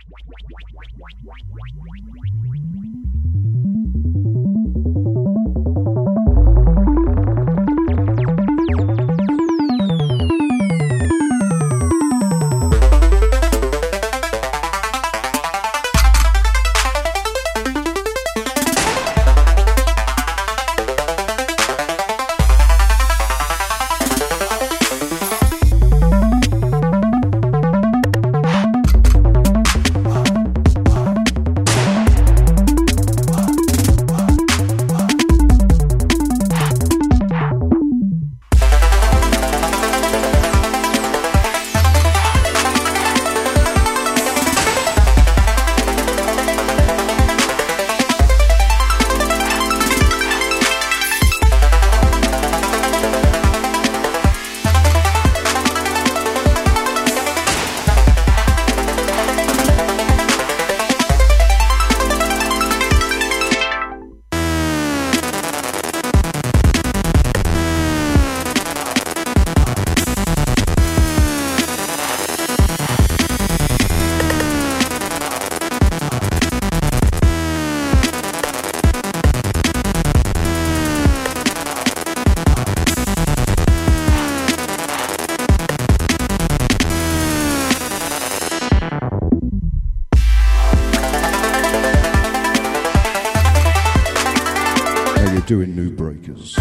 Thank you. Lakers.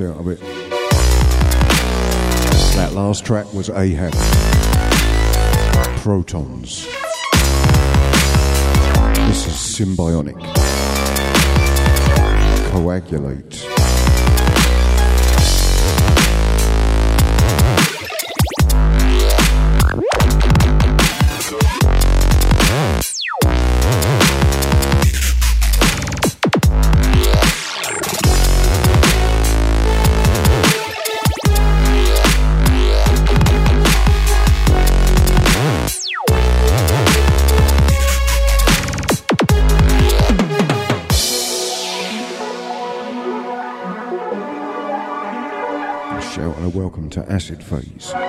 Out a bit. That last track was Ahab. Protons. This is Symbionic. Coagulate. To acid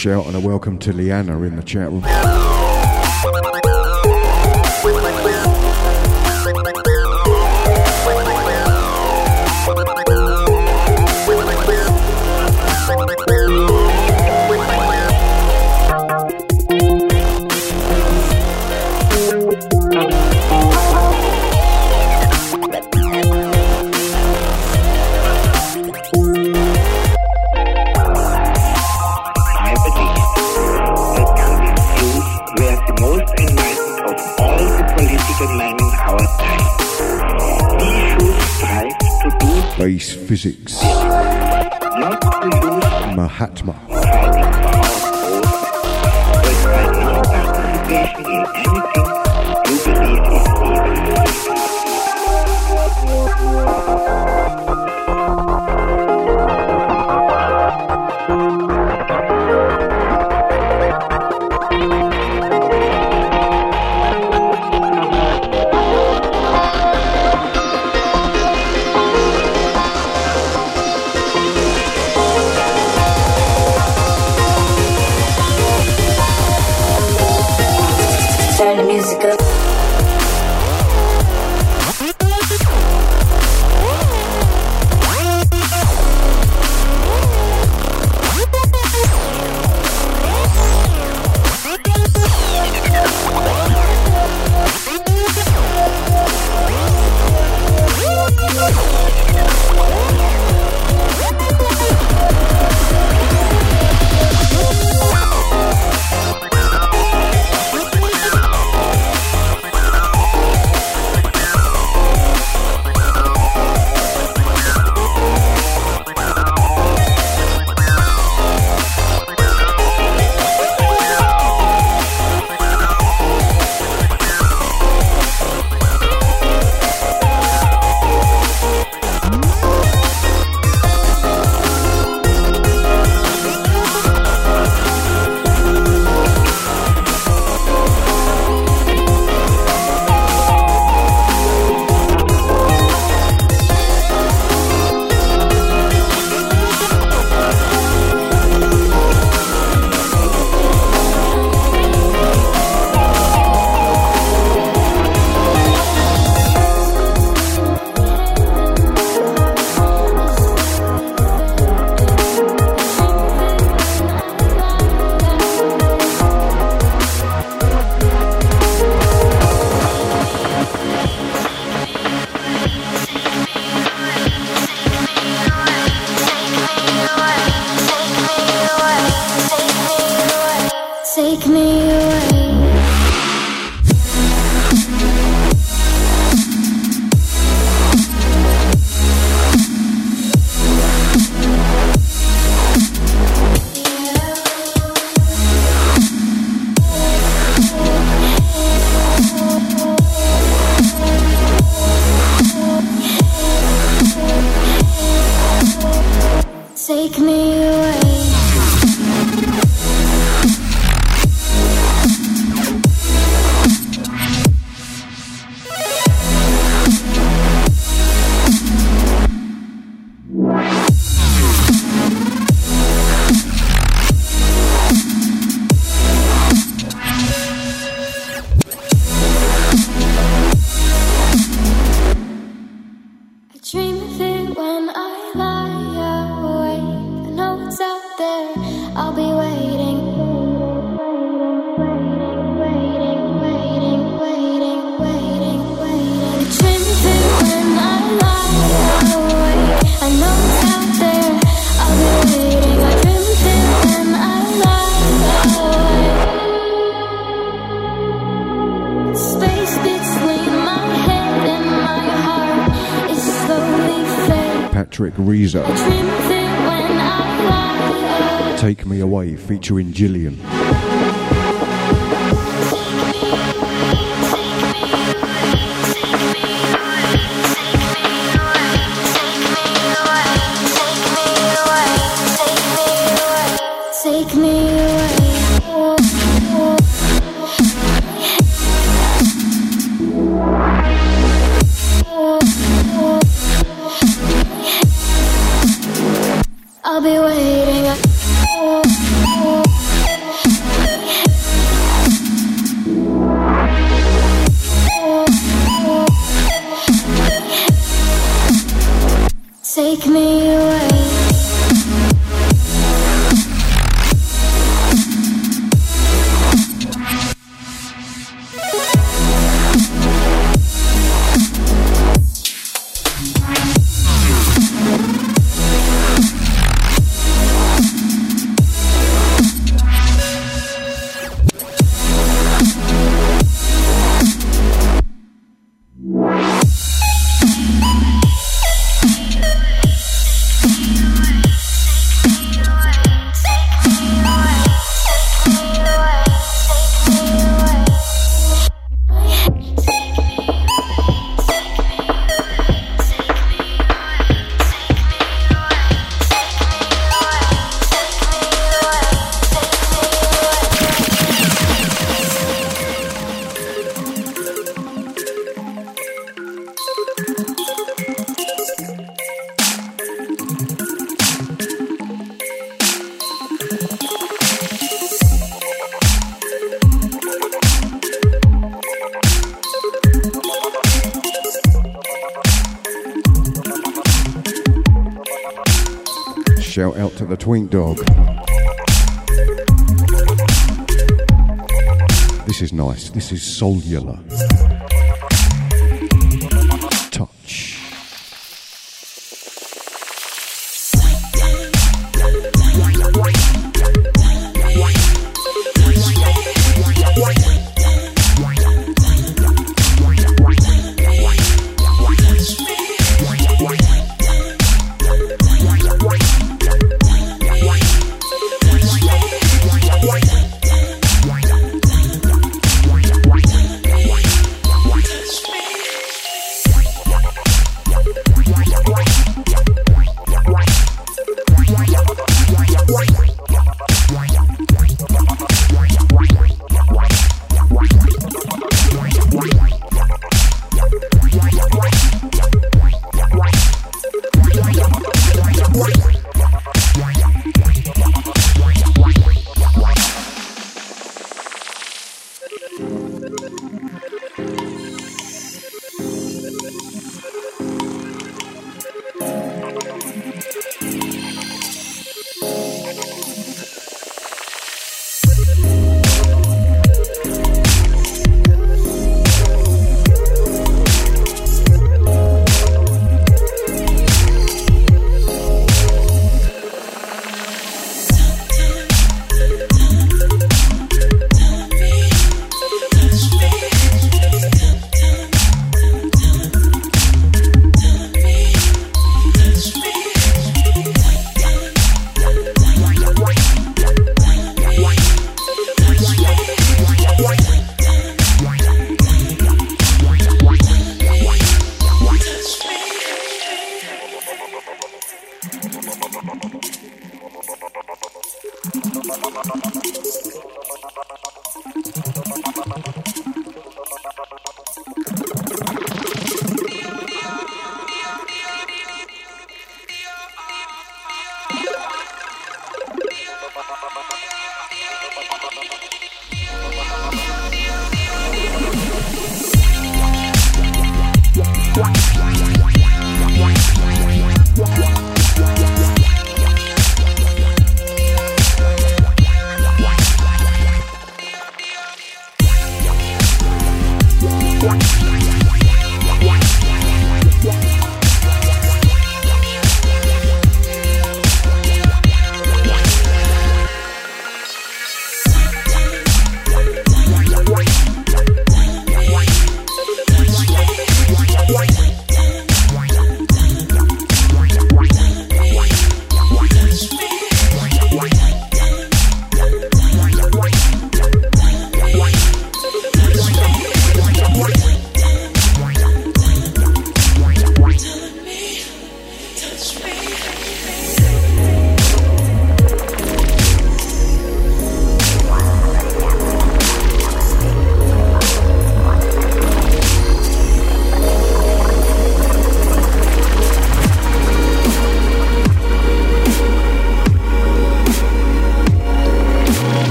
shout and a welcome to Leanna in the chat room. featuring Gillian. Is. This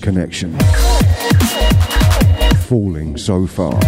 connection. Falling so far.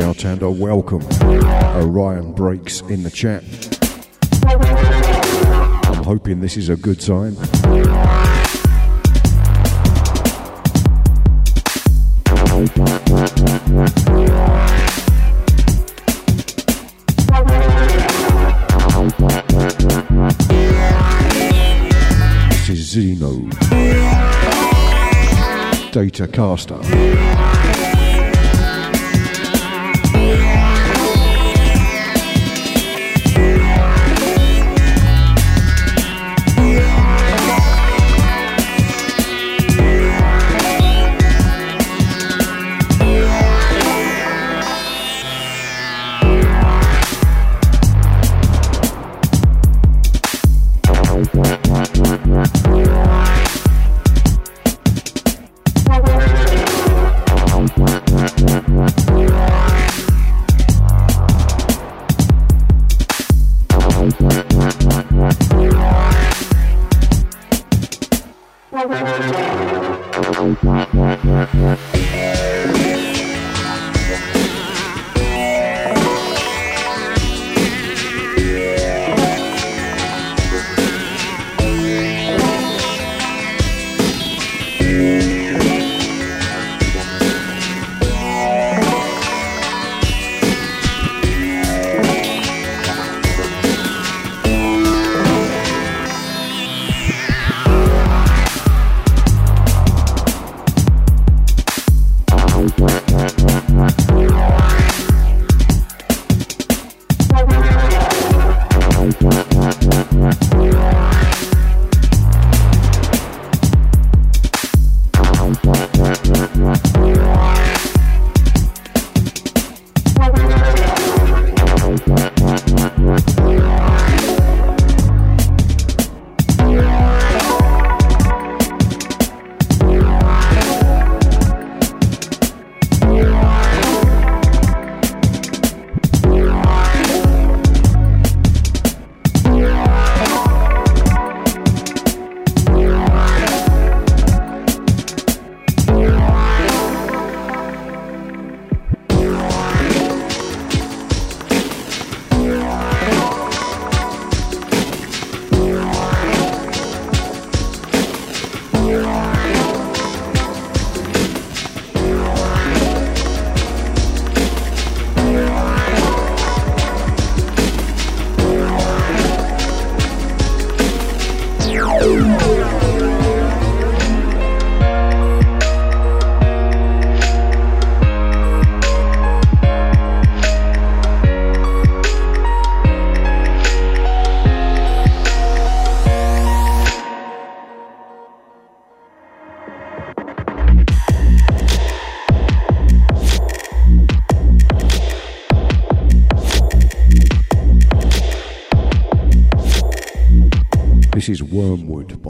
Shout and a welcome. Uh, Orion breaks in the chat. I'm hoping this is a good sign. This is Zeno. Data Caster.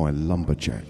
By Lumberjack.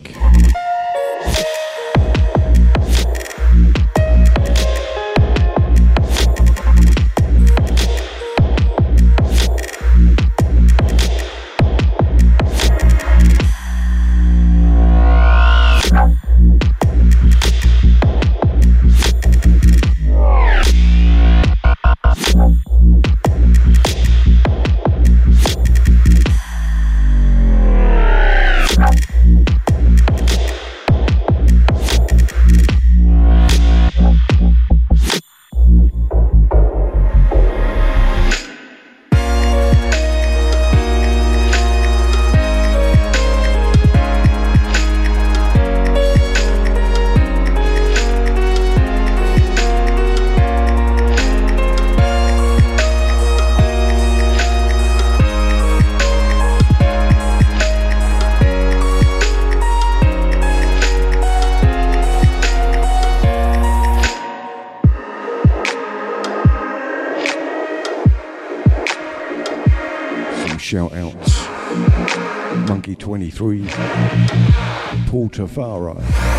Paul Tafari.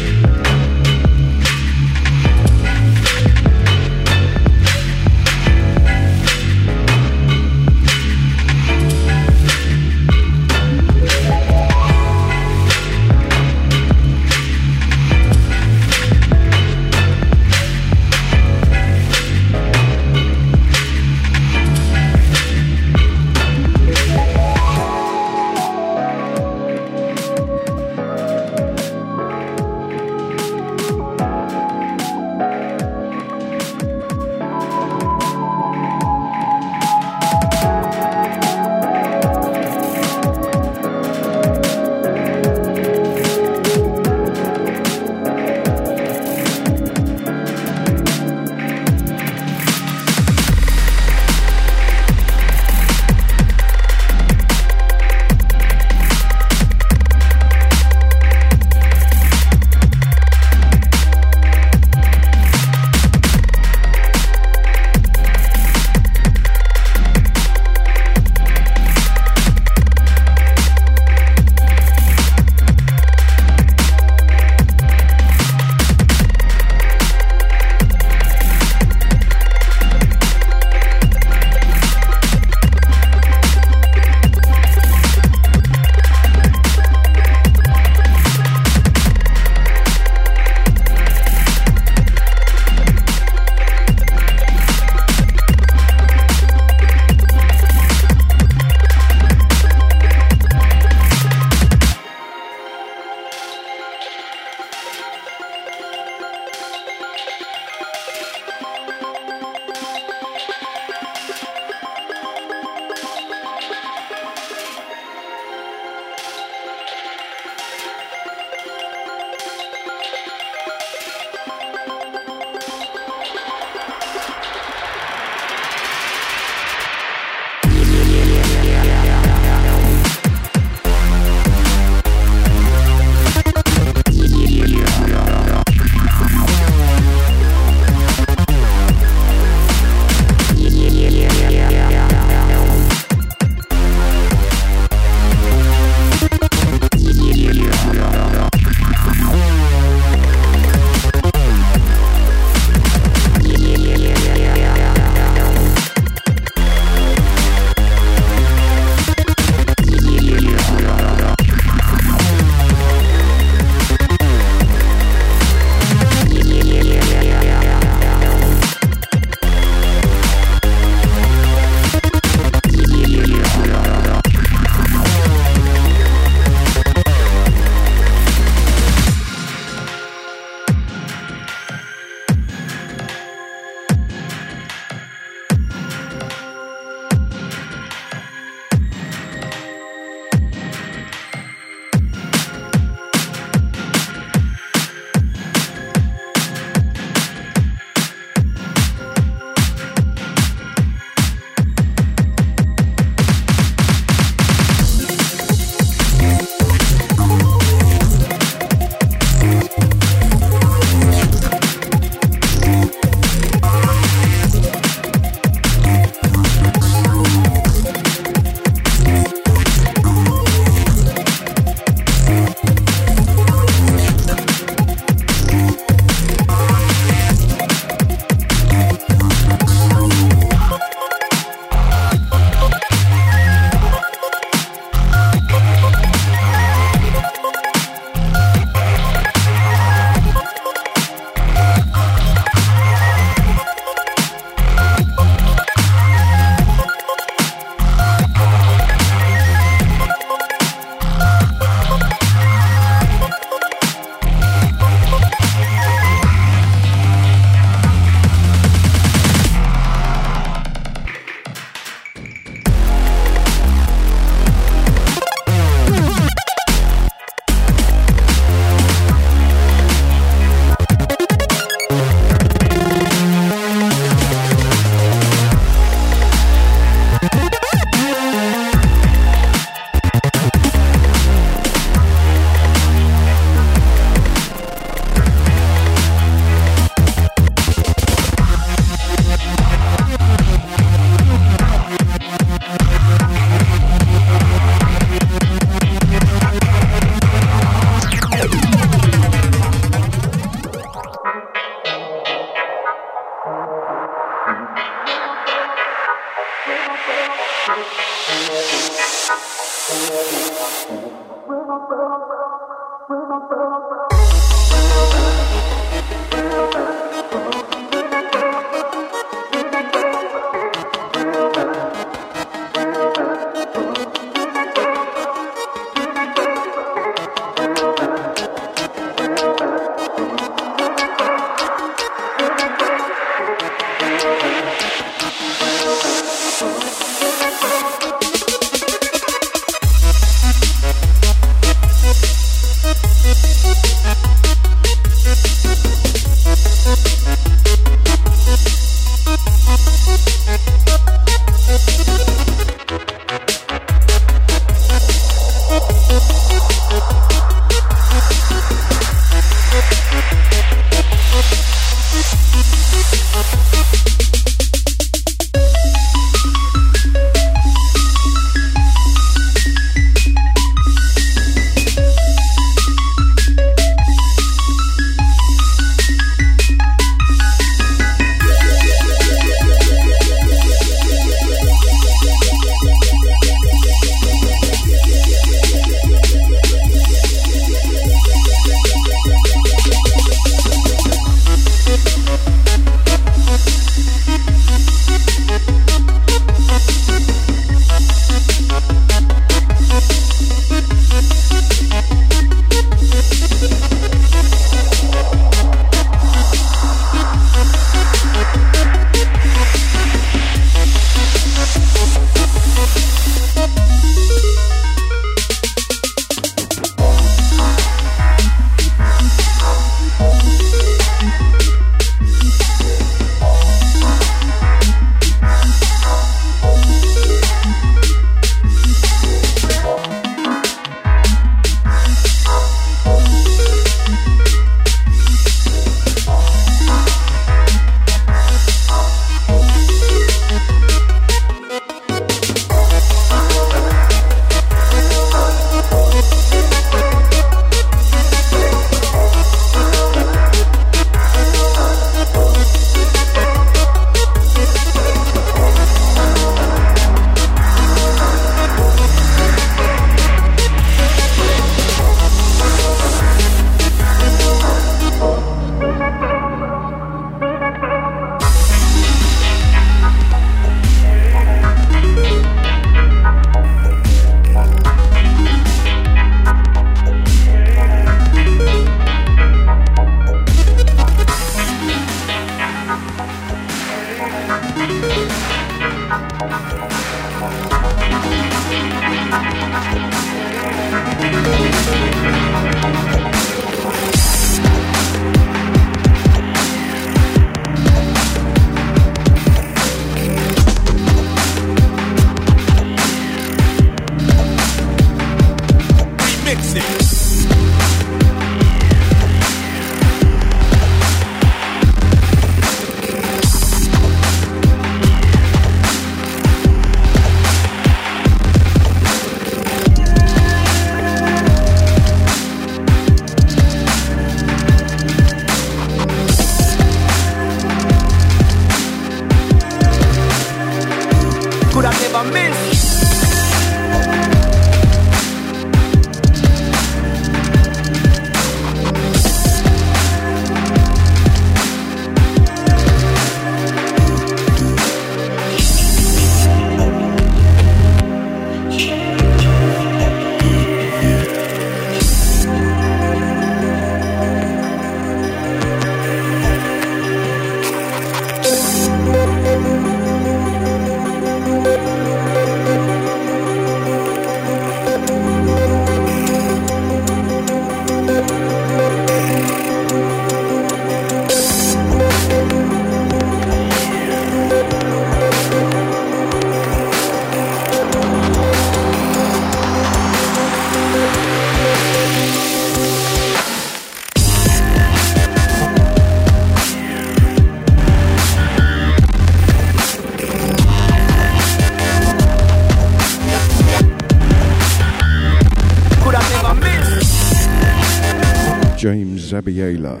Zabiela.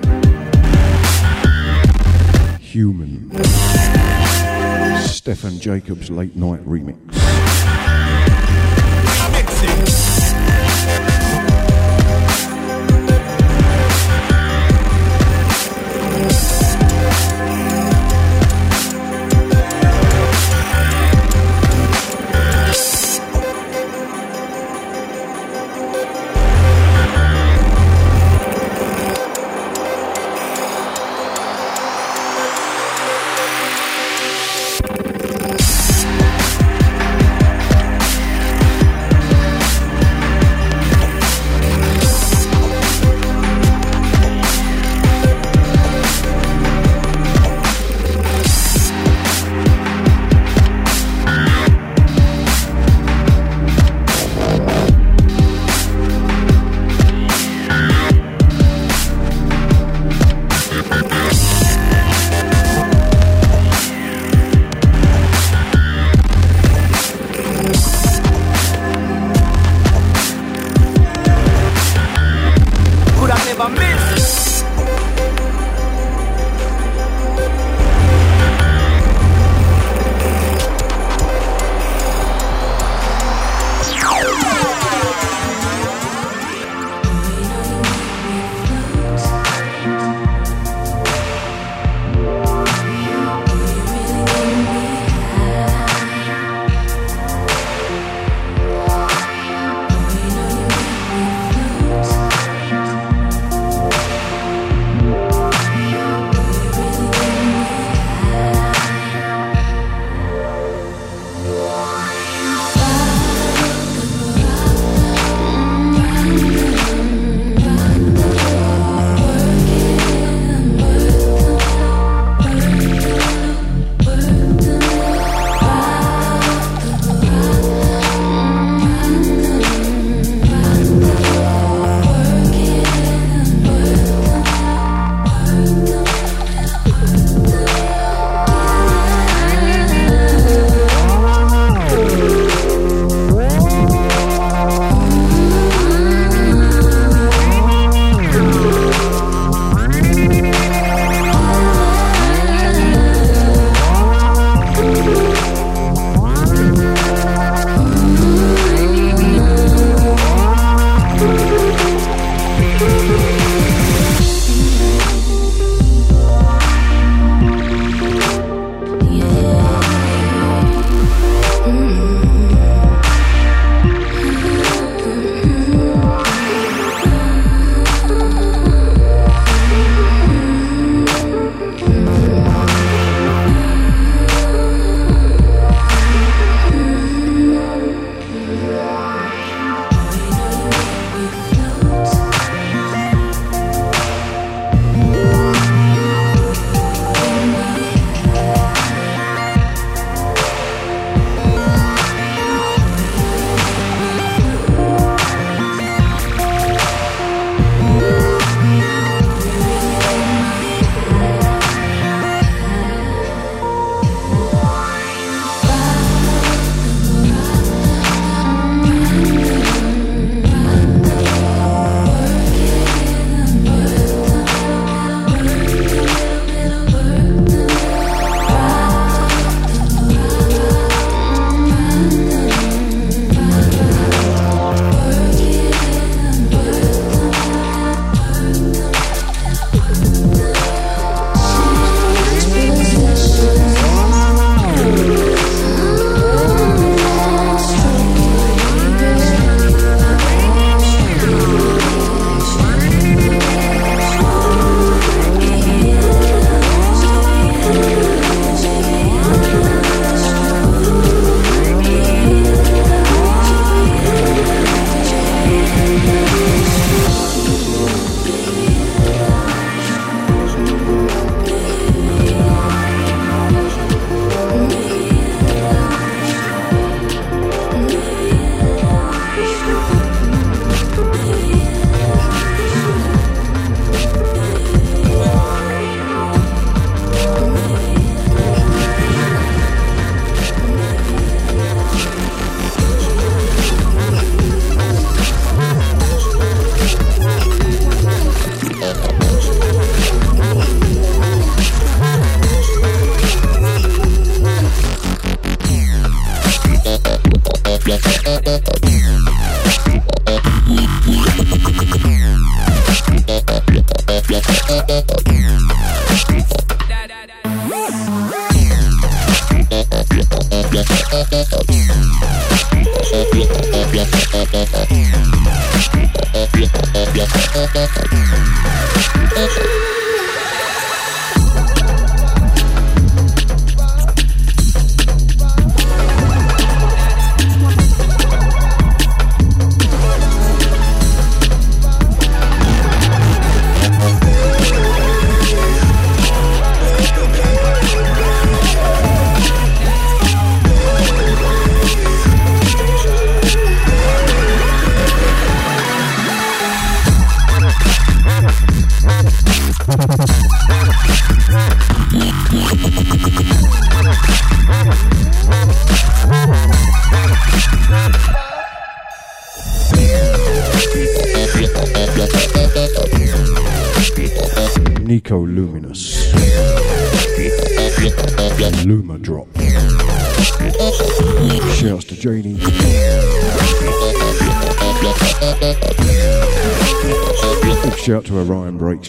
Human. Stefan Jacobs late night remix.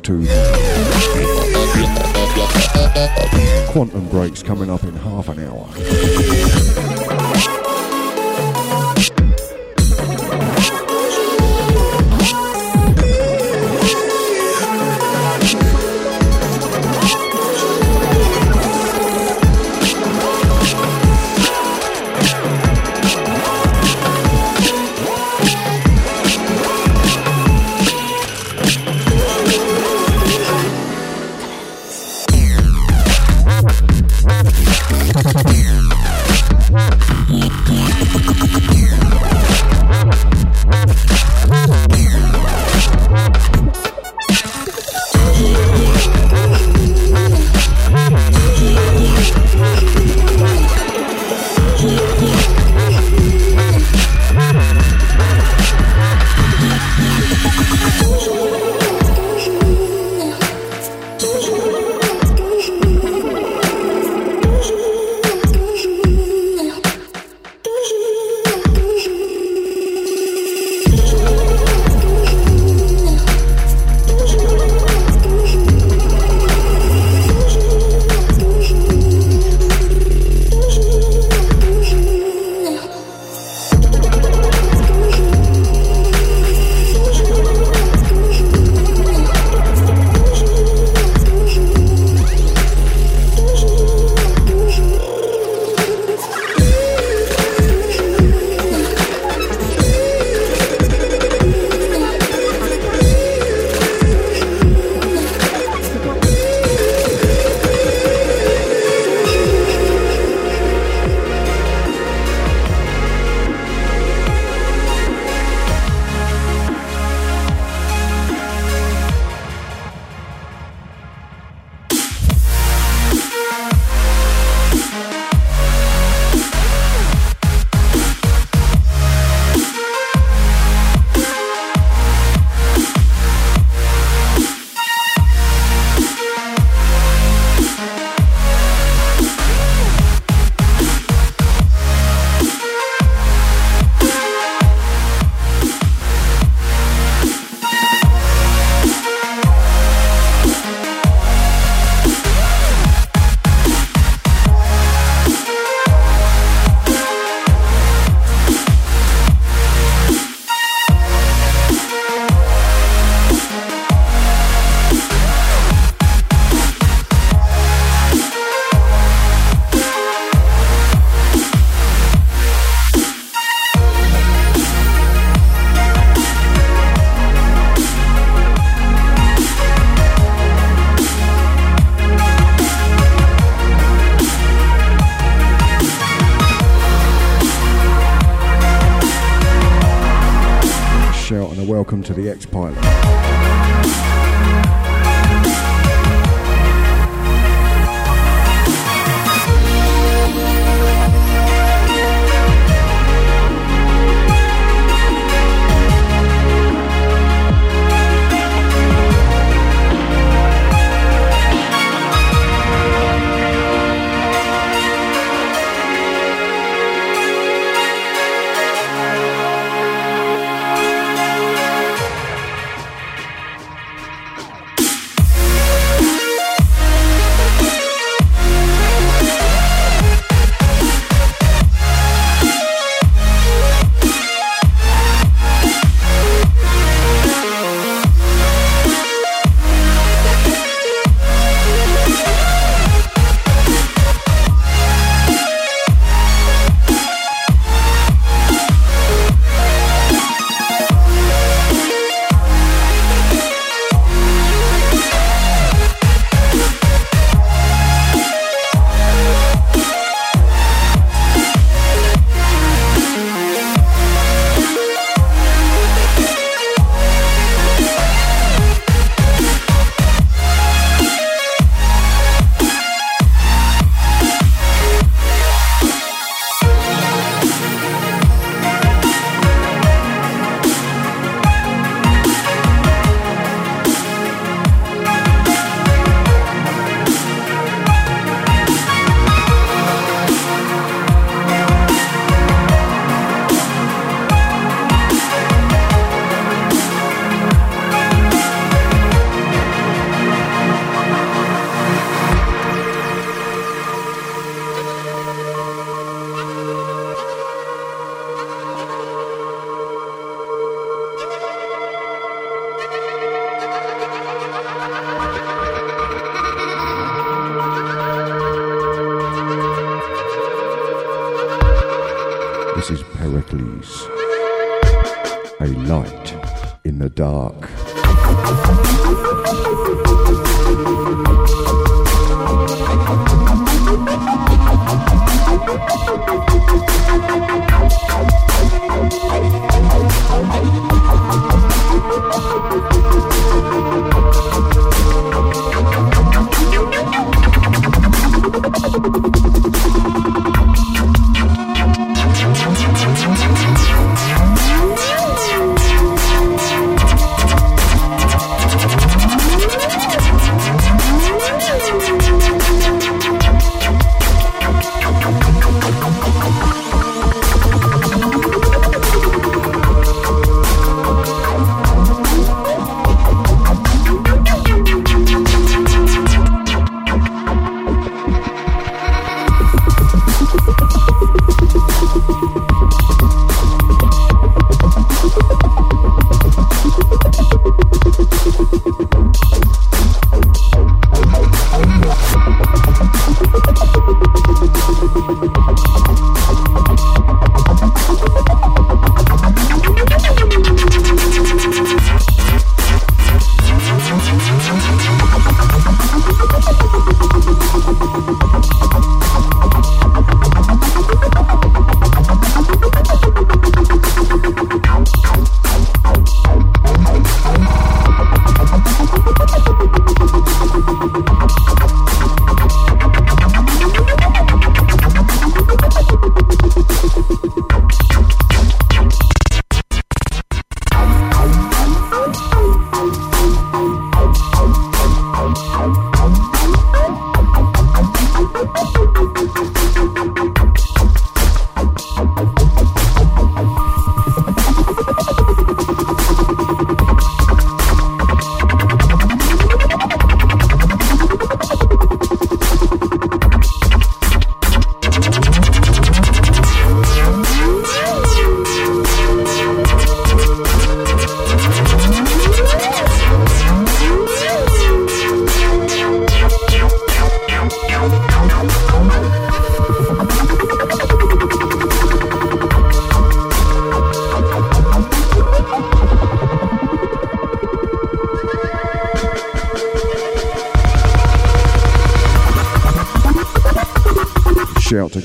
Too. Quantum Breaks coming up in half an hour.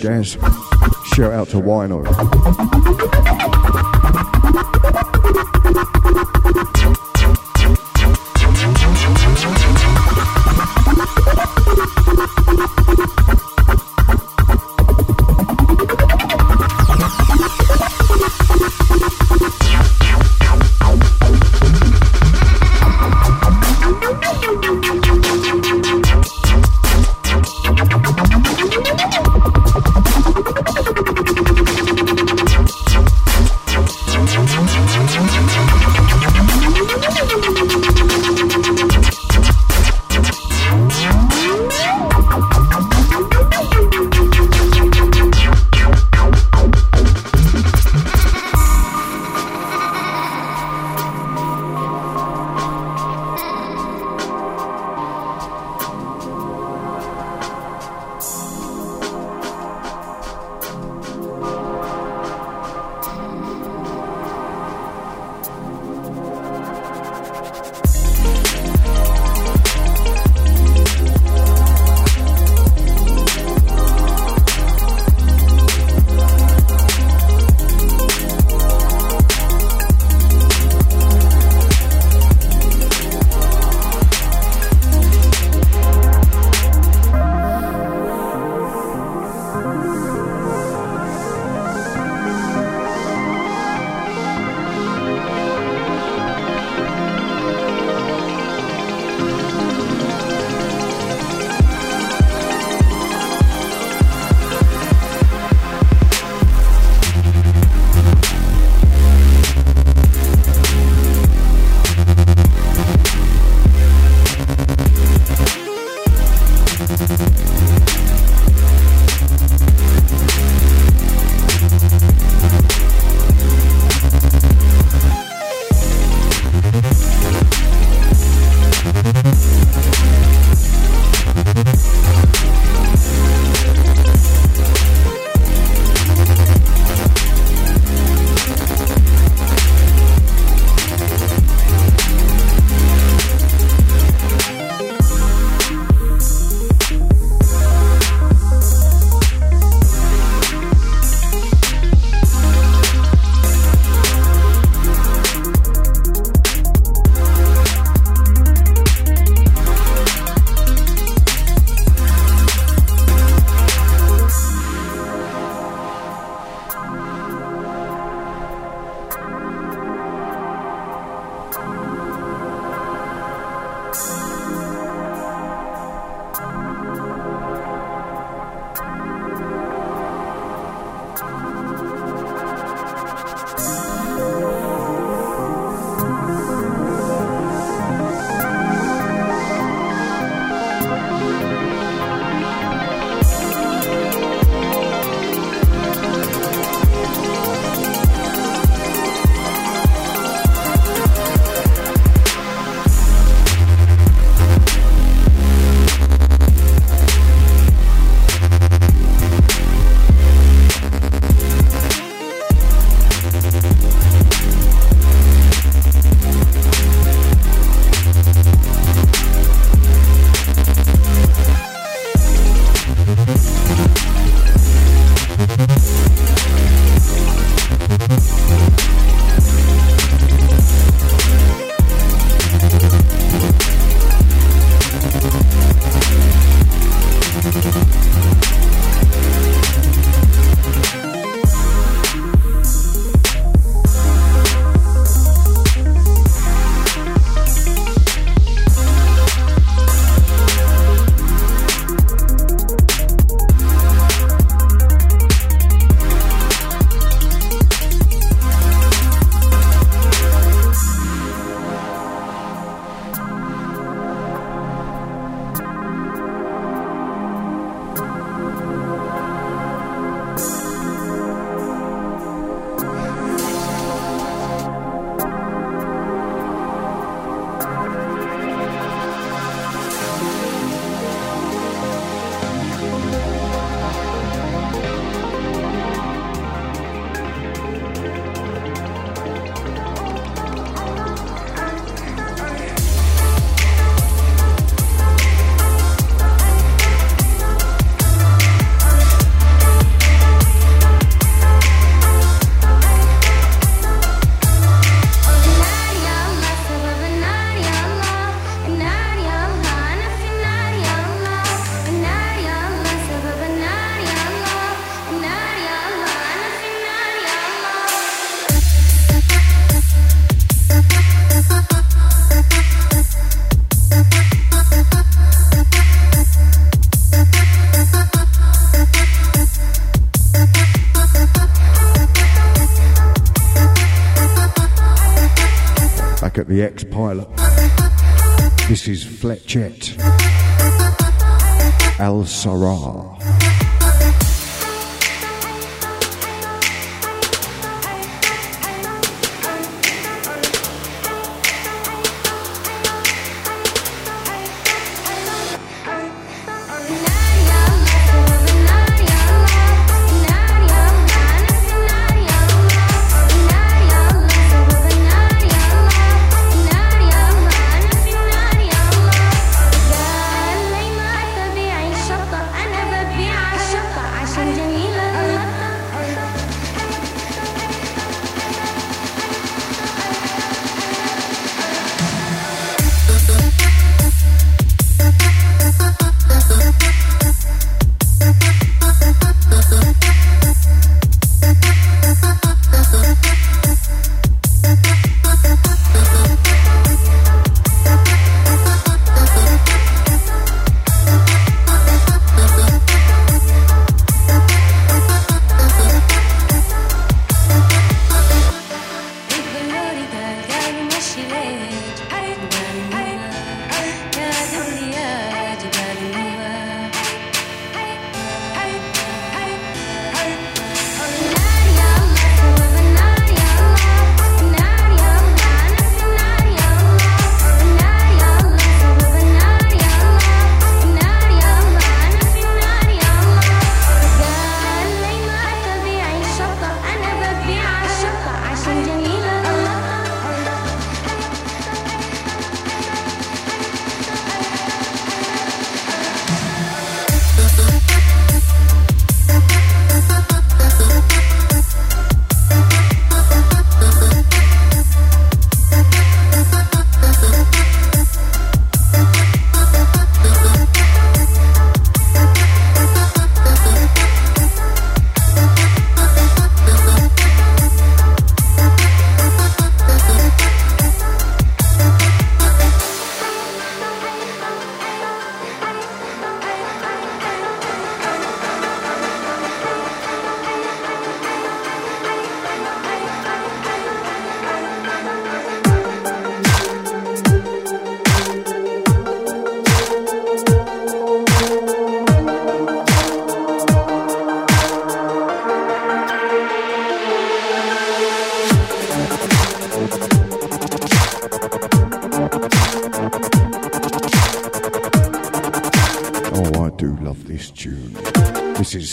Gaz. Shout out to Wino. Ex pilot. This is Fletchet Al Sarah.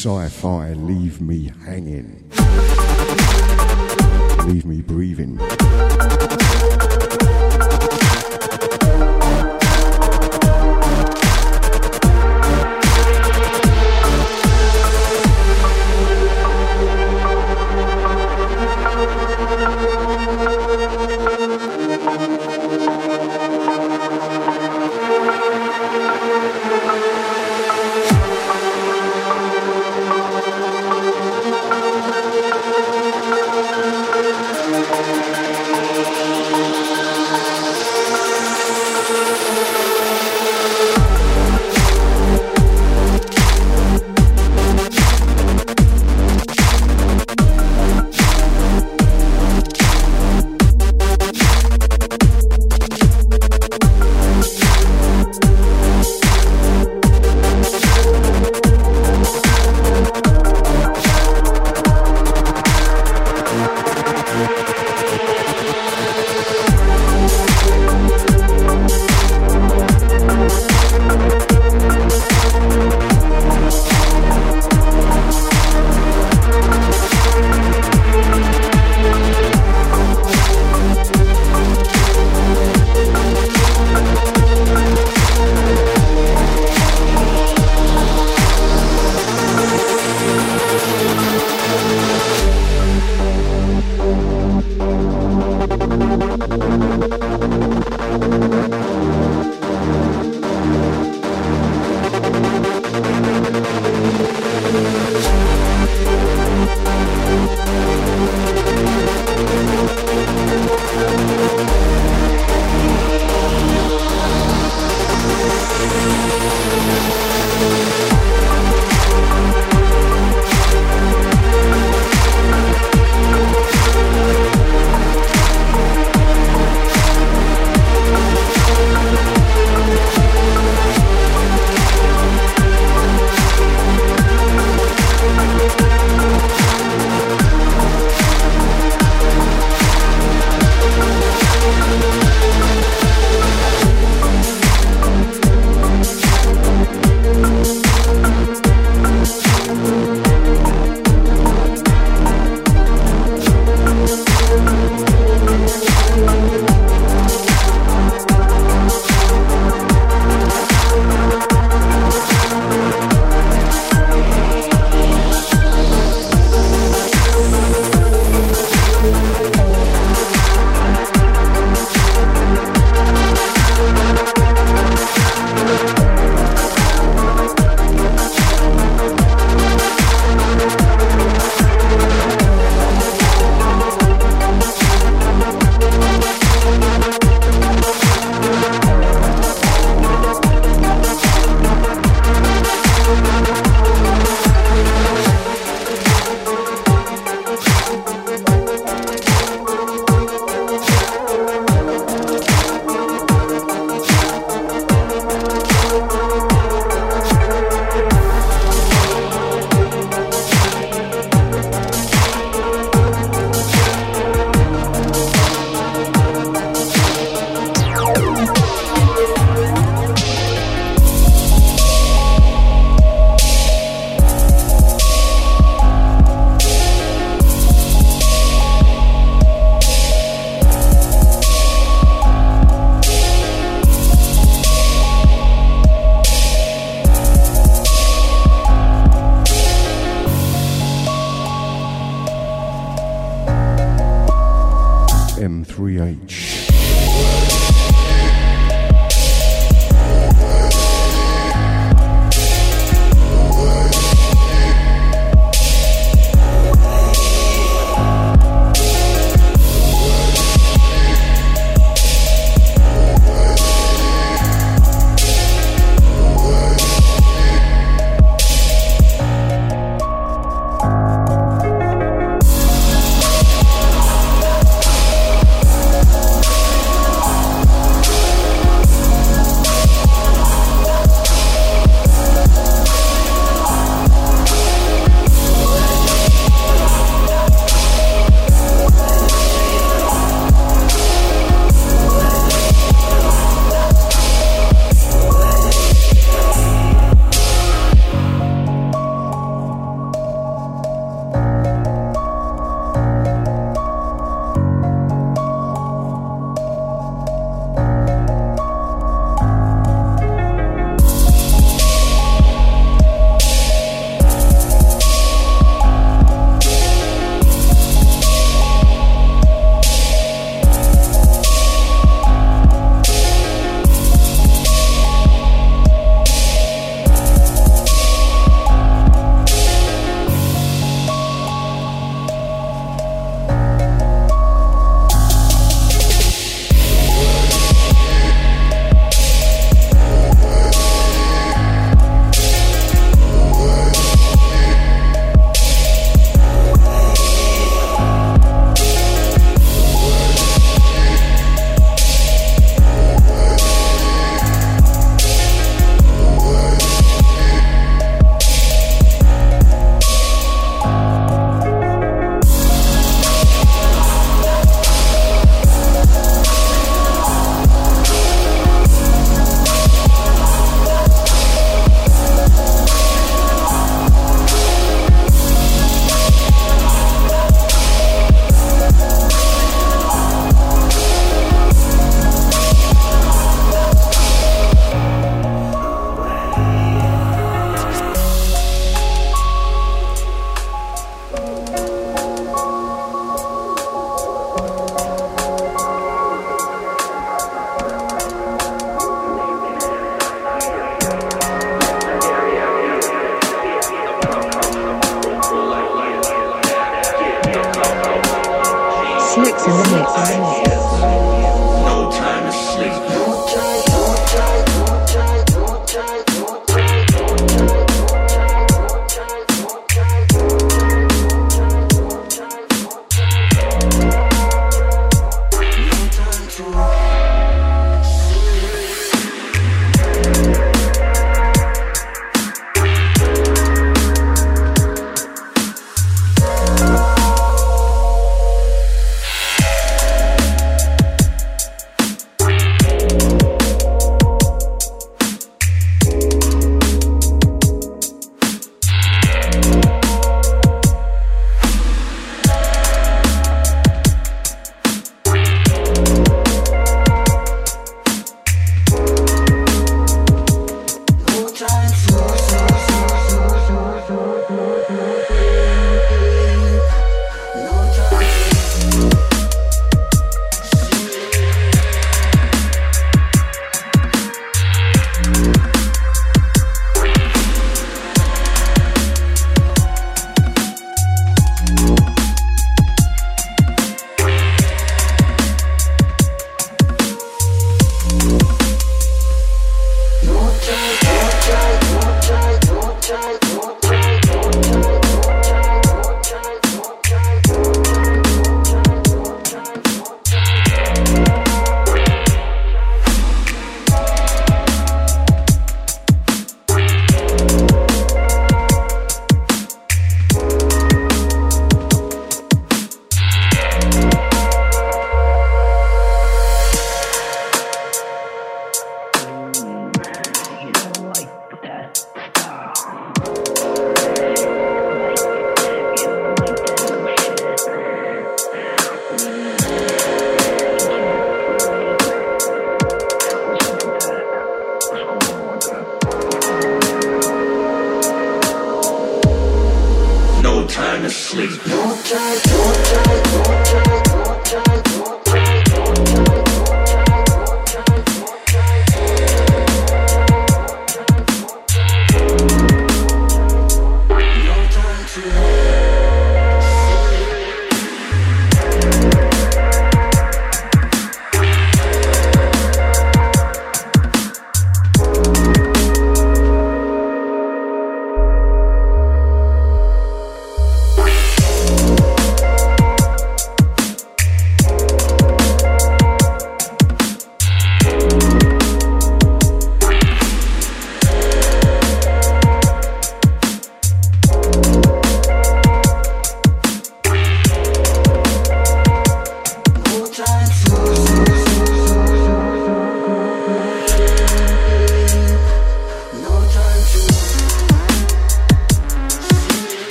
Sci fi Leave Me Hanging. Leave Me Breathing.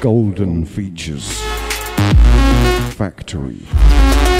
Golden Features Factory.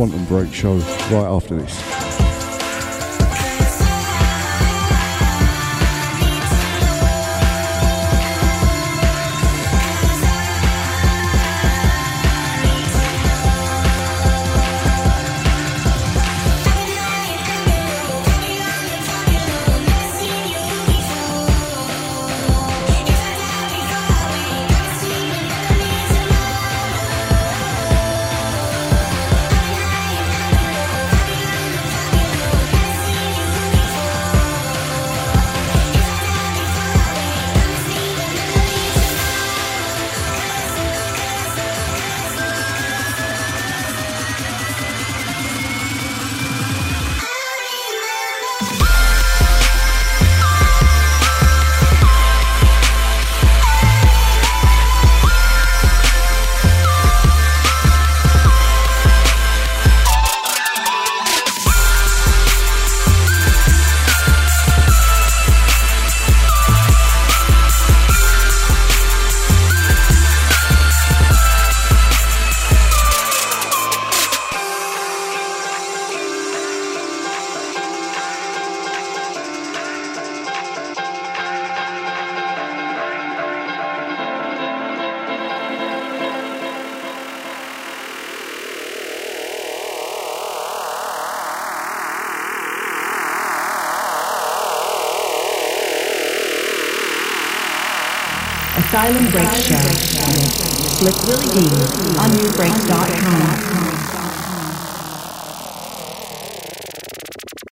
Quantum Break show right after this.